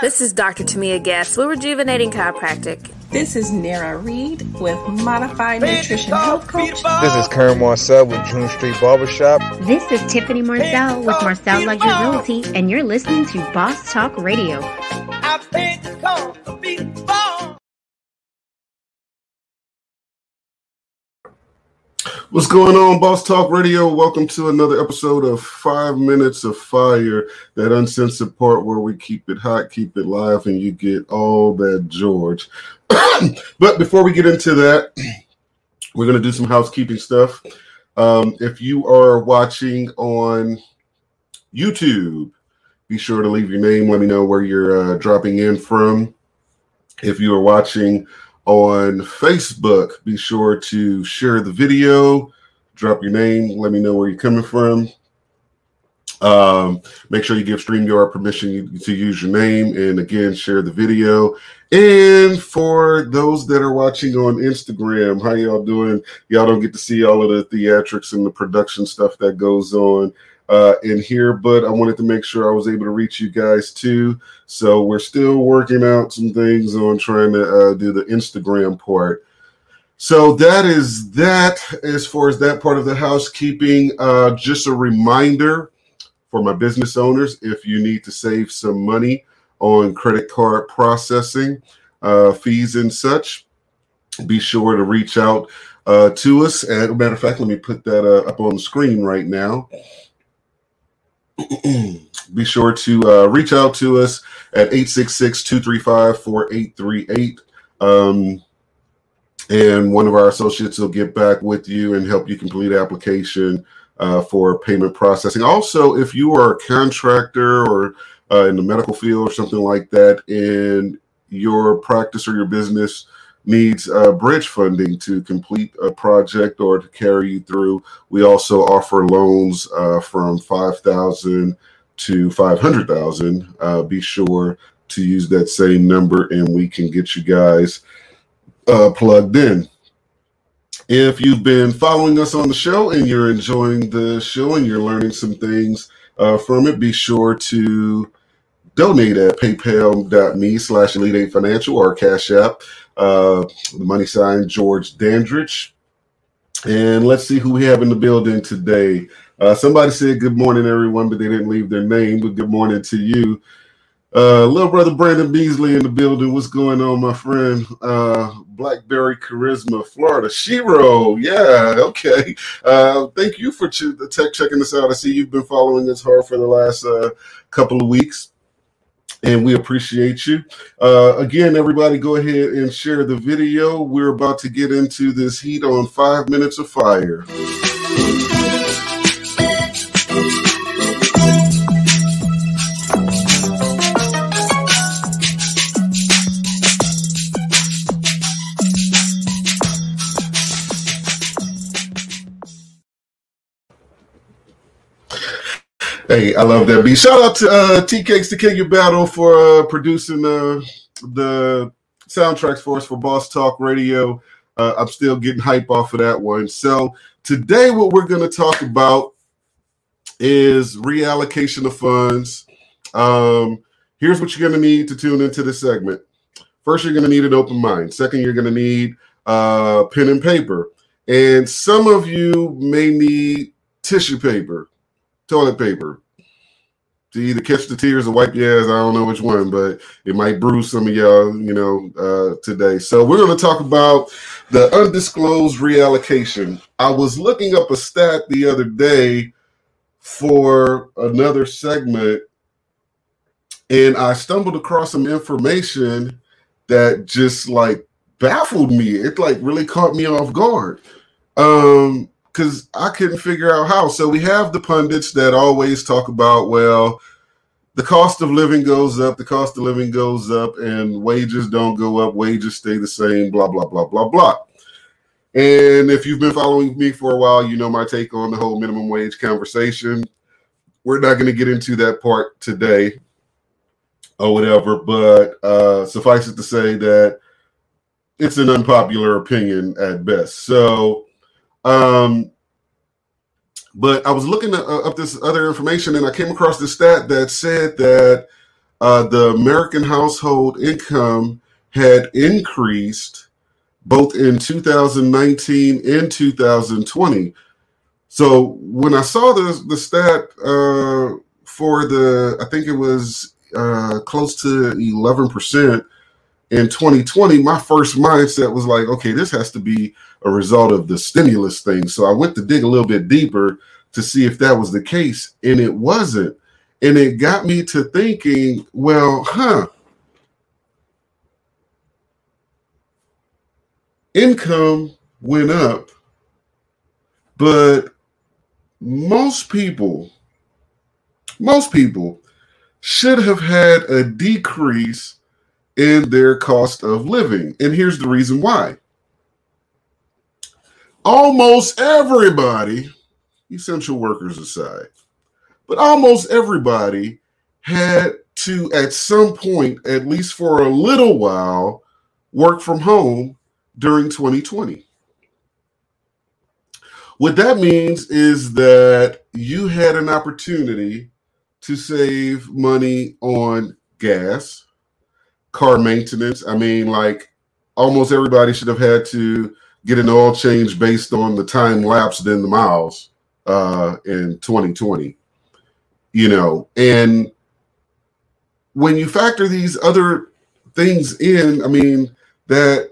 This is Dr. Tamia Guest with Rejuvenating Chiropractic. This is Nara Reed with Modified Nutrition Health Coach. This is Karen Marcel with June Street Barbershop. This is Tiffany Marcel with Marcel Luxury Realty, and you're listening to Boss Talk Radio. What's going on, Boss Talk Radio? Welcome to another episode of Five Minutes of Fire, that uncensored part where we keep it hot, keep it live, and you get all that George. but before we get into that, we're going to do some housekeeping stuff. Um, if you are watching on YouTube, be sure to leave your name. Let me know where you're uh, dropping in from. If you are watching on Facebook. Be sure to share the video, drop your name, let me know where you're coming from. Um, make sure you give StreamYard permission to use your name and again share the video. And for those that are watching on Instagram, how y'all doing? Y'all don't get to see all of the theatrics and the production stuff that goes on uh, in here, but I wanted to make sure I was able to reach you guys too. So we're still working out some things on trying to uh, do the Instagram part. So that is that as far as that part of the housekeeping. Uh, just a reminder for my business owners if you need to save some money on credit card processing uh, fees and such, be sure to reach out uh, to us. And matter of fact, let me put that uh, up on the screen right now. Be sure to uh, reach out to us at 866-235-4838 um, and one of our associates will get back with you and help you complete application uh, for payment processing. Also if you are a contractor or uh, in the medical field or something like that and your practice or your business needs uh, bridge funding to complete a project or to carry you through. We also offer loans uh, from five thousand to five hundred thousand. Uh, be sure to use that same number, and we can get you guys uh, plugged in. If you've been following us on the show and you're enjoying the show and you're learning some things uh, from it, be sure to donate at paypal.me slash elite financial or cash app uh, the money sign George Dandridge. And let's see who we have in the building today. Uh, somebody said good morning, everyone, but they didn't leave their name. But good morning to you. Uh, little brother Brandon Beasley in the building. What's going on, my friend? Uh, Blackberry Charisma, Florida. Shiro, yeah, okay. Uh, thank you for ch- tech checking us out. I see you've been following us hard for the last uh, couple of weeks and we appreciate you. Uh, again, everybody, go ahead and share the video. We're about to get into this heat on five minutes of fire. Hey, I love that beat. Shout out to uh, T Cakes Your Battle for uh, producing the soundtracks for us for Boss Talk Radio. Uh, I'm still getting hype off of that one. So today, what we're going to talk about is reallocation of funds. Um, here's what you're going to need to tune into this segment. First, you're going to need an open mind. Second, you're going to need uh, pen and paper. And some of you may need tissue paper toilet paper to either catch the tears or wipe your ass. I don't know which one, but it might bruise some of y'all, you know, uh, today. So we're going to talk about the undisclosed reallocation. I was looking up a stat the other day for another segment, and I stumbled across some information that just like baffled me. It like really caught me off guard. Um, because I couldn't figure out how. So we have the pundits that always talk about, well, the cost of living goes up, the cost of living goes up, and wages don't go up, wages stay the same, blah, blah, blah, blah, blah. And if you've been following me for a while, you know my take on the whole minimum wage conversation. We're not going to get into that part today or whatever, but uh, suffice it to say that it's an unpopular opinion at best. So, um, but I was looking up this other information and I came across this stat that said that uh, the American household income had increased both in 2019 and 2020. So when I saw the the stat uh, for the, I think it was uh, close to 11 percent in 2020, my first mindset was like, okay, this has to be a result of the stimulus thing. So I went to dig a little bit deeper to see if that was the case, and it wasn't. And it got me to thinking, well, huh. Income went up, but most people, most people should have had a decrease in their cost of living. And here's the reason why. Almost everybody, essential workers aside, but almost everybody had to, at some point, at least for a little while, work from home during 2020. What that means is that you had an opportunity to save money on gas, car maintenance. I mean, like almost everybody should have had to get an oil change based on the time lapsed in the miles uh, in 2020. You know, and when you factor these other things in, I mean, that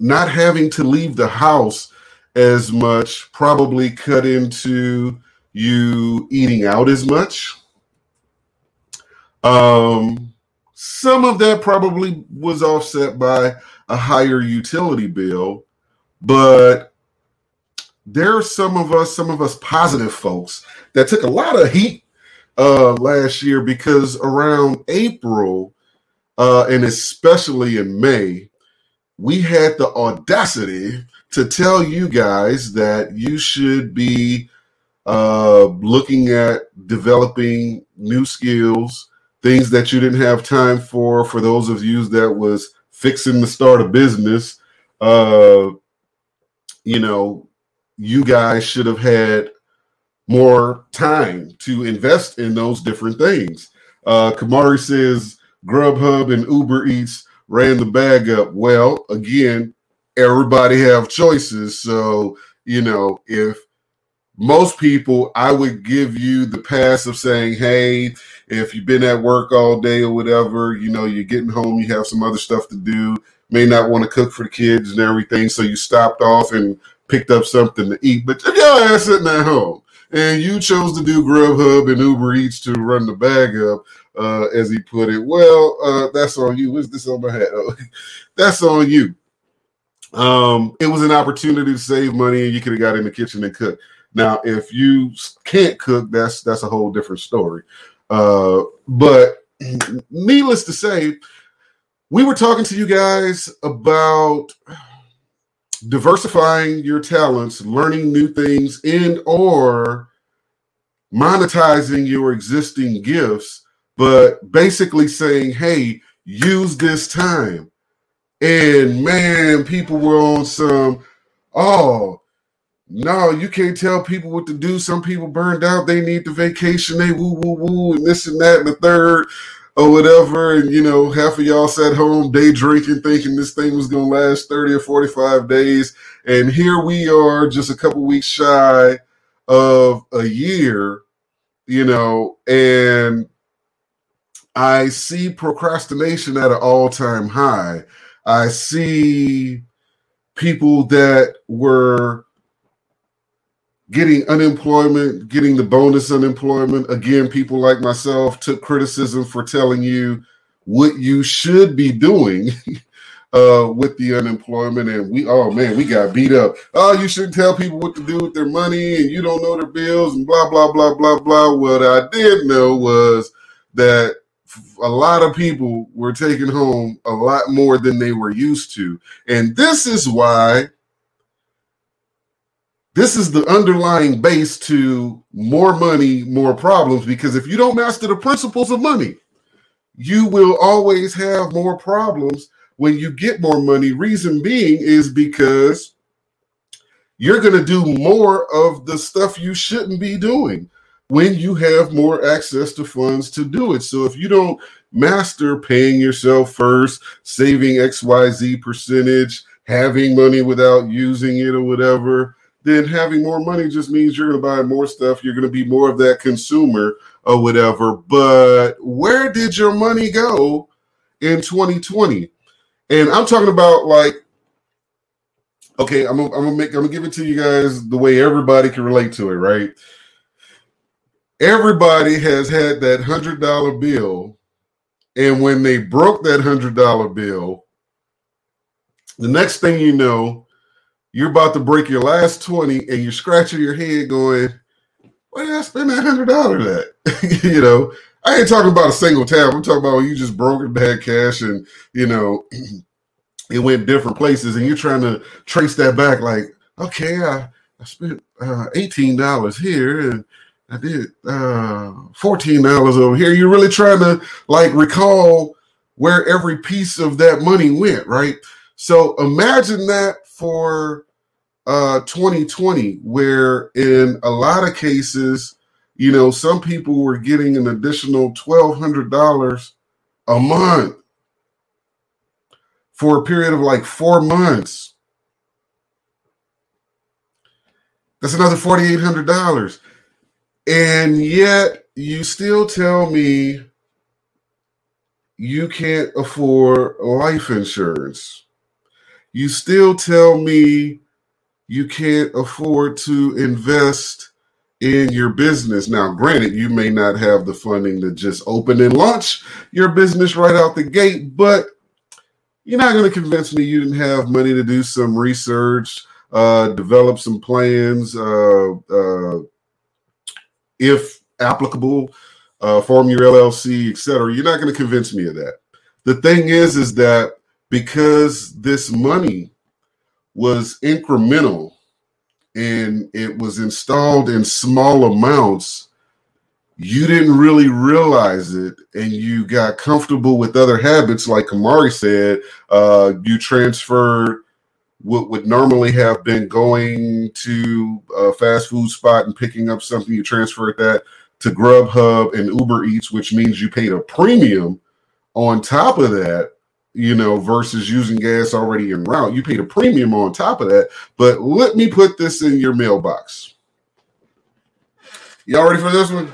not having to leave the house as much probably cut into you eating out as much. Um, some of that probably was offset by a higher utility bill, but there are some of us, some of us positive folks that took a lot of heat uh, last year because around April uh, and especially in May, we had the audacity to tell you guys that you should be uh, looking at developing new skills, things that you didn't have time for. For those of you that was fixing to start a business, uh, you know, you guys should have had more time to invest in those different things. Uh, Kamari says Grubhub and Uber Eats ran the bag up. Well, again, everybody have choices. So, you know, if most people, I would give you the pass of saying, hey, if you've been at work all day or whatever, you know, you're getting home, you have some other stuff to do, may not want to cook for the kids and everything. So you stopped off and picked up something to eat, but your ass sitting at home. And you chose to do Grubhub and Uber Eats to run the bag up, uh, as he put it. Well, uh, that's on you. What's this on my hat? Oh, that's on you. Um, it was an opportunity to save money, and you could have got in the kitchen and cooked. Now, if you can't cook, that's that's a whole different story. Uh, but needless to say, we were talking to you guys about diversifying your talents, learning new things, and or monetizing your existing gifts, but basically saying, hey, use this time. And man, people were on some, oh, no, you can't tell people what to do. Some people burned out, they need the vacation, they woo woo woo, and this and that and the third or whatever. And you know, half of y'all sat home day drinking, thinking this thing was gonna last 30 or 45 days. And here we are, just a couple weeks shy of a year, you know, and I see procrastination at an all-time high. I see people that were getting unemployment, getting the bonus unemployment. Again, people like myself took criticism for telling you what you should be doing uh, with the unemployment. And we, oh man, we got beat up. Oh, you shouldn't tell people what to do with their money and you don't know their bills and blah, blah, blah, blah, blah. What I did know was that a lot of people were taking home a lot more than they were used to. And this is why this is the underlying base to more money, more problems. Because if you don't master the principles of money, you will always have more problems when you get more money. Reason being is because you're going to do more of the stuff you shouldn't be doing. when you have more access to funds to do it. So if you don't master paying yourself first, saving XYZ percentage, having money without using it or whatever, then having more money just means you're going to buy more stuff. You're going to be more of that consumer or whatever. But where did your money go in 2020? And I'm talking about like, okay, I'm I'm gonna make, I'm gonna give it to you guys the way everybody can relate to it, right? Everybody has had that hundred dollar bill, and when they broke that hundred dollar bill, the next thing you know, you're about to break your last 20 and you're scratching your head going, where did I spend that hundred dollars at? you know, I ain't talking about a single tab. I'm talking about you just broke and had cash and you know it went different places and you're trying to trace that back like, okay, I, I spent uh, $18 here and I did uh, $14 over here. You're really trying to like recall where every piece of that money went, right? So imagine that for uh 2020 where in a lot of cases you know some people were getting an additional $1200 a month for a period of like four months. That's another $4800 and yet you still tell me you can't afford life insurance you still tell me you can't afford to invest in your business. Now, granted, you may not have the funding to just open and launch your business right out the gate, but you're not going to convince me you didn't have money to do some research, uh, develop some plans, uh, uh, if applicable, uh, form your LLC, etc. You're not going to convince me of that. The thing is, is that because this money was incremental and it was installed in small amounts, you didn't really realize it and you got comfortable with other habits. Like Kamari said, uh, you transferred what would normally have been going to a fast food spot and picking up something, you transferred that to Grubhub and Uber Eats, which means you paid a premium on top of that you know, versus using gas already in route. You paid a premium on top of that. But let me put this in your mailbox. Y'all ready for this one?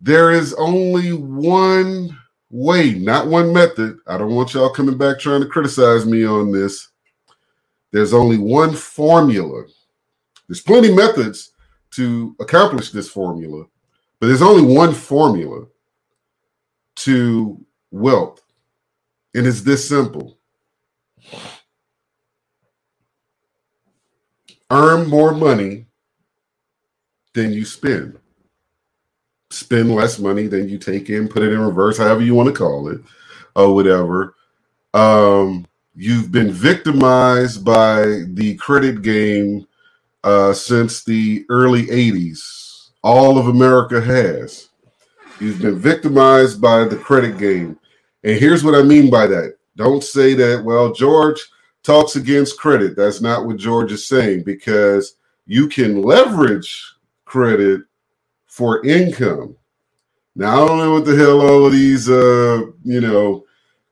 There is only one way, not one method. I don't want y'all coming back trying to criticize me on this. There's only one formula. There's plenty methods to accomplish this formula, but there's only one formula to wealth. And it's this simple earn more money than you spend. Spend less money than you take in, put it in reverse, however you want to call it, or whatever. Um, you've been victimized by the credit game uh, since the early 80s. All of America has. He's been victimized by the credit game. And here's what I mean by that. Don't say that, well, George talks against credit. That's not what George is saying because you can leverage credit for income. Now, I don't know what the hell all of these, uh, you know,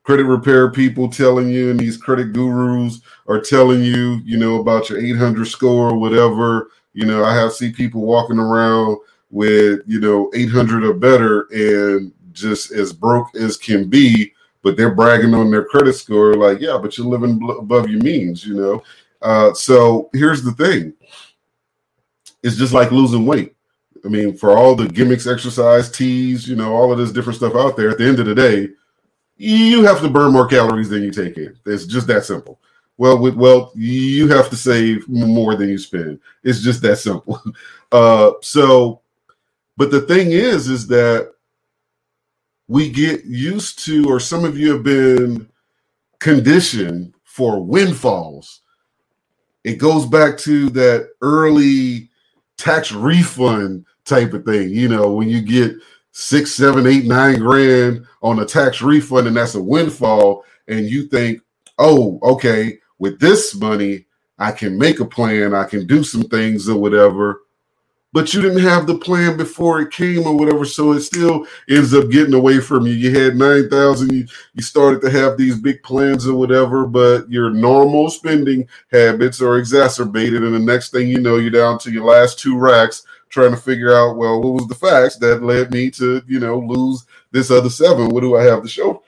credit repair people telling you and these credit gurus are telling you, you know, about your 800 score or whatever. You know, I have see people walking around with you know 800 or better and just as broke as can be but they're bragging on their credit score like yeah but you're living above your means you know? Uh, so here's the thing. It's just like losing weight. I mean for all the gimmicks exercise teas you know all of this different stuff out there at the end of the day you have to burn more calories than you take in. It's just that simple. Well with wealth you have to save more than you spend. It's just that simple. Uh, so but the thing is, is that we get used to, or some of you have been conditioned for windfalls. It goes back to that early tax refund type of thing. You know, when you get six, seven, eight, nine grand on a tax refund, and that's a windfall, and you think, oh, okay, with this money, I can make a plan, I can do some things or whatever. But you didn't have the plan before it came or whatever. So it still ends up getting away from you. You had 9,000, you, you started to have these big plans or whatever, but your normal spending habits are exacerbated. And the next thing you know, you're down to your last two racks trying to figure out, well, what was the facts that led me to, you know, lose this other seven? What do I have to show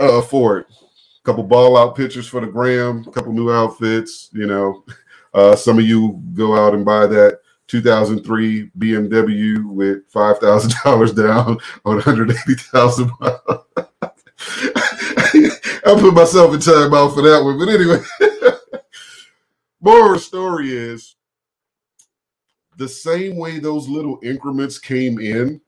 uh, for it? A couple ball out pictures for the gram, a couple new outfits, you know. Uh, some of you go out and buy that 2003 BMW with five thousand dollars down on 180,000 miles. I put myself in time out for that one, but anyway. Moral story is the same way those little increments came in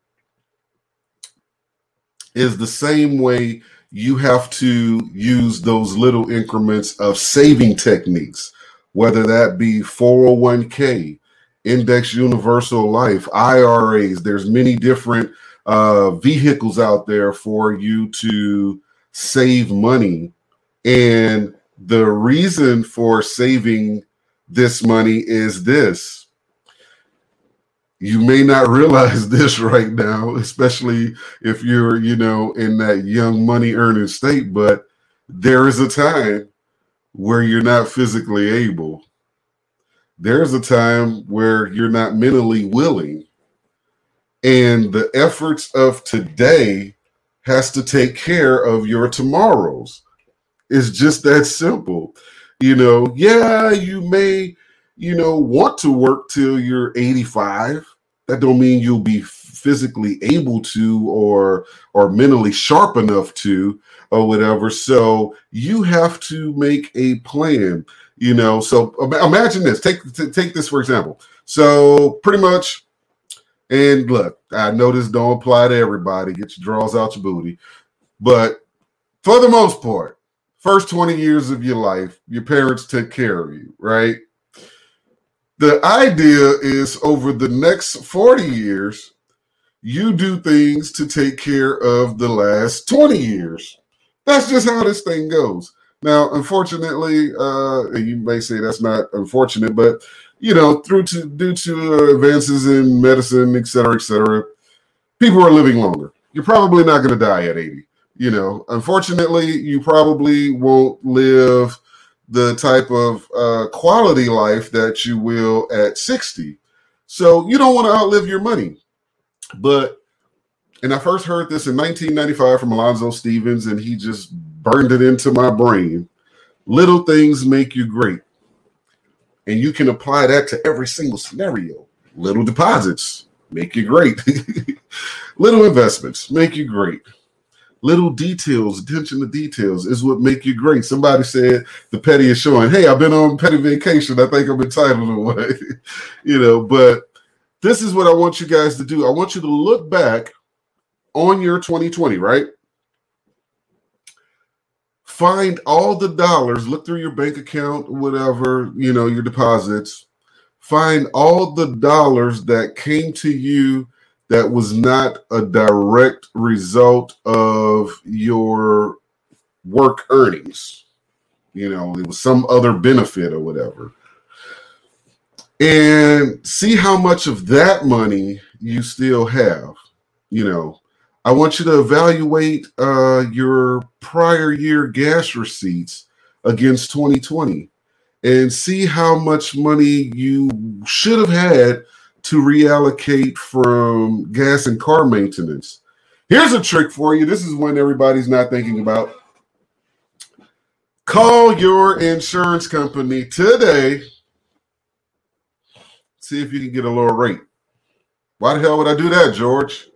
is the same way you have to use those little increments of saving techniques, whether that be 401k, index universal life, IRAs. There's many different uh, vehicles out there for you to save money. And the reason for saving this money is this you may not realize this right now, especially if you're, you know, in that young money earning state, but there is a time where you're not physically able. There's a time where you're not mentally willing. And the efforts of today has to take care of your tomorrows. It's just that simple. You know, yeah, you may you know, want to work till you're 85. That don't mean you'll be physically able to or or mentally sharp enough to or whatever. So you have to make a plan, you know. So imagine this. Take take this for example. So pretty much and look, I know this don't apply to everybody. Get your draws out your booty. But for the most part, first 20 years of your life, your parents took care of you, right? The idea is over the next 40 years, you do things to take care of the last 20 years. That's just how this thing goes. Now, unfortunately, uh, you may say that's not unfortunate, but you know, through to due to uh, advances in medicine, et cetera, et cetera, people are living longer. You're probably not going to die at 80. You know, unfortunately, you probably won't live the type of uh, quality life that you will at 60. So you don't want to outlive your money. But, and I first heard this in 1995 from Alonzo Stevens, and he just burned it into my brain. Little things make you great. And you can apply that to every single scenario. Little deposits make you great. Little investments make you great little details, attention to details is what make you great. Somebody said the petty is showing, hey, I've been on petty vacation. I think I'm entitled away. you know, but this is what I want you guys to do. I want you to look back on your 2020, right? Find all the dollars, look through your bank account, whatever, you know, your deposits. Find all the dollars that came to you that was not a direct result of your work earnings. You know, it was some other benefit or whatever. And see how much of that money you still have. You know, I want you to evaluate uh, your prior year gas receipts against 2020 and see how much money you should have had to reallocate from gas and car maintenance. Here's a trick for you. This is when everybody's not thinking about. Call your insurance company today. See if you can get a lower rate. Why the hell would I do that, George?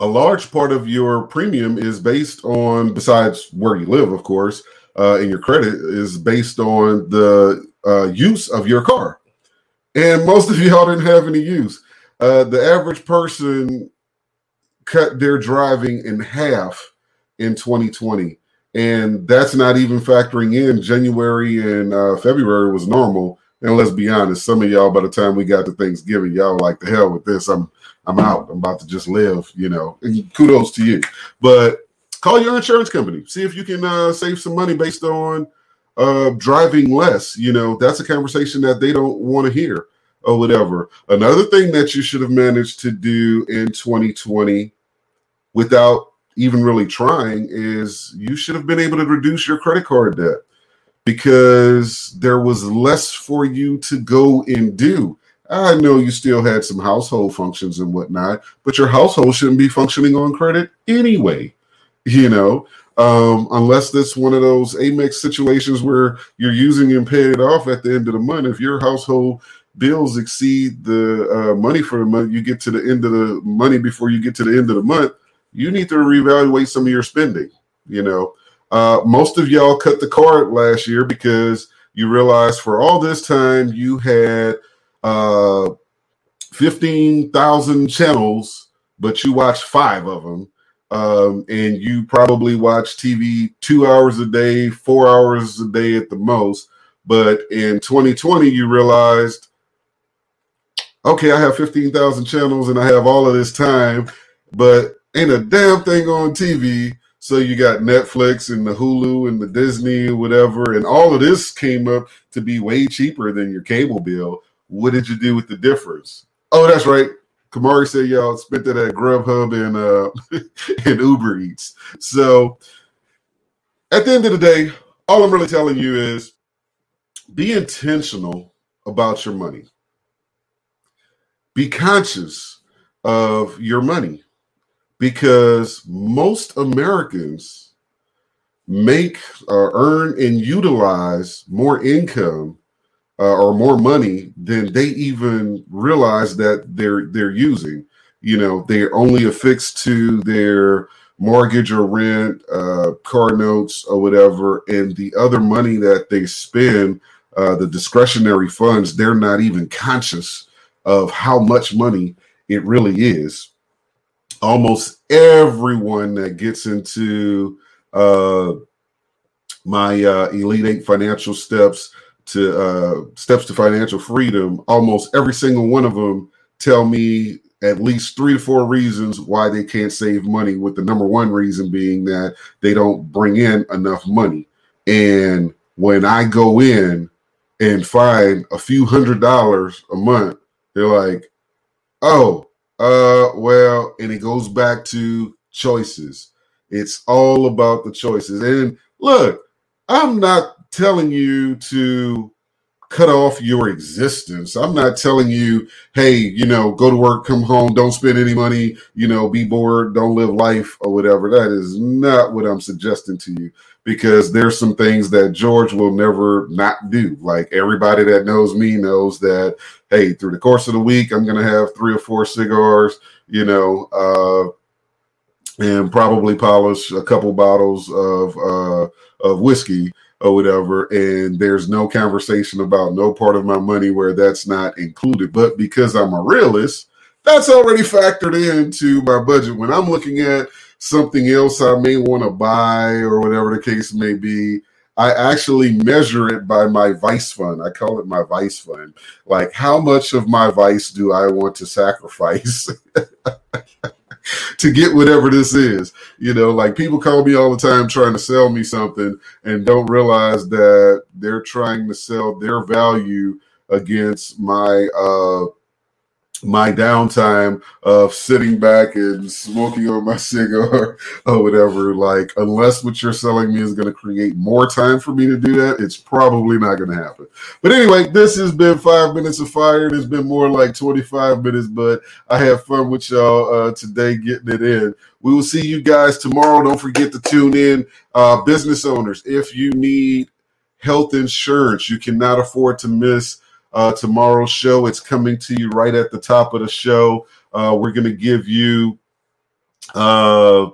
A large part of your premium is based on, besides where you live, of course, uh, and your credit is based on the uh, use of your car and most of y'all didn't have any use. Uh, the average person cut their driving in half in 2020, and that's not even factoring in January and uh, February was normal. And let's be honest, some of y'all by the time we got to Thanksgiving, y'all like the hell with this. I'm I'm out. I'm about to just live, you know. And kudos to you. But call your insurance company. See if you can uh, save some money based on uh, driving less. You know, that's a conversation that they don't want to hear. or whatever. Another thing that you should have managed to do in 2020 without even really trying is you should have been able to reduce your credit card debt because there was less for you to go and do. I know you still had some household functions and whatnot, but your household shouldn't be functioning on credit anyway. You know, um, unless that's one of those Amex situations where you're using and paying it off at the end of the month. If your household bills exceed the uh, money for the month, you get to the end of the money before you get to the end of the month, you need to reevaluate some of your spending. You know, uh, most of y'all cut the card last year because you realized for all this time you had uh, 15,000 channels, but you watched five of them. Um, and you probably watch TV two hours a day, four hours a day at the most. But in 2020, you realized, okay, I have 15,000 channels and I have all of this time, but ain't a damn thing on TV. So you got Netflix and the Hulu and the Disney, whatever, and all of this came up to be way cheaper than your cable bill. What did you do with the difference? Oh, that's right. Kamari said y'all spent it at Grubhub and uh and Uber Eats. So at the end of the day, all I'm really telling you is be intentional about your money. Be conscious of your money because most Americans make or earn and utilize more income uh, or more money than they even realize that they're they're using. You know, they're only affixed to their mortgage or rent, uh, car notes or whatever, and the other money that they spend, uh, the discretionary funds, they're not even conscious of how much money it really is. Almost everyone that gets into uh, my uh, Elite Eight financial steps to uh, steps to financial freedom, almost every single one of them tell me at least three to four reasons why they can't save money. With the number one reason being that they don't bring in enough money. And when I go in and find a few hundred dollars a month, they're like, "Oh, uh, well," and it goes back to choices. It's all about the choices. And look, I'm not telling you to cut off your existence. I'm not telling you, hey, you know, go to work, come home, don't spend any money, you know, be bored, don't live life or whatever. That is not what I'm suggesting to you because there's some things that George will never not do. Like everybody that knows me knows that, hey, through the course of the week, I'm going to have three or four cigars, you know, uh, and probably polish a couple bottles of uh, of whiskey or whatever, and there's no conversation about no part of my money where that's not included. But because I'm a realist, that's already factored into my budget. When I'm looking at something else I may want to buy or whatever the case may be, I actually measure it by my vice fund. I call it my vice fund. Like, how much of my vice do I want to sacrifice? to get whatever this is. You know, like people call me all the time trying to sell me something and don't realize that they're trying to sell their value against my uh my downtime of sitting back and smoking on my cigar or whatever. Like, unless what you're selling me is going to create more time for me to do that, it's probably not going to happen. But anyway, this has been five minutes of fire. It's been more like 25 minutes, but I had fun with y'all uh, today getting it in. We will see you guys tomorrow. Don't forget to tune in. Uh, business owners, if you need health insurance, you cannot afford to miss uh, tomorrow's show. It's coming to you right at the top of the show. Uh, we're going to give you. Uh,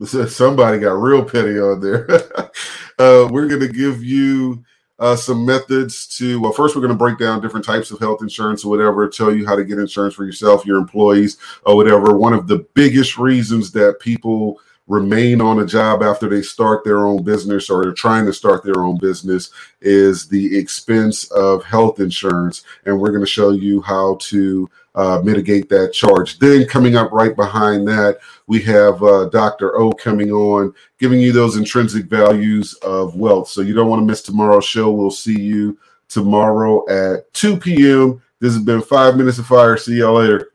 somebody got real petty on there. uh, we're going to give you uh, some methods to. Well, first, we're going to break down different types of health insurance or whatever, tell you how to get insurance for yourself, your employees, or whatever. One of the biggest reasons that people remain on a job after they start their own business or they're trying to start their own business is the expense of health insurance. And we're going to show you how to uh, mitigate that charge. Then, coming up right behind that, we have uh, Dr. O coming on, giving you those intrinsic values of wealth. So, you don't want to miss tomorrow's show. We'll see you tomorrow at 2 p.m. This has been Five Minutes of Fire. See y'all later.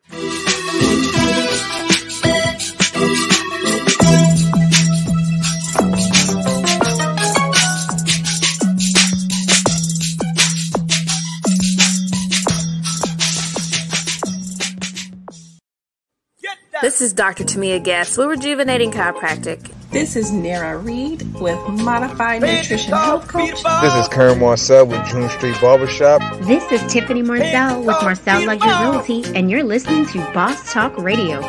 Is Dr. Tamia Guest with Rejuvenating Chiropractic. This is Nara Reed with Modified Nutrition Health Coach. This is Karen Marcel with June Street Barbershop. This is Tiffany Marcel with Marcel Luxury Realty, and you're listening to Boss Talk Radio.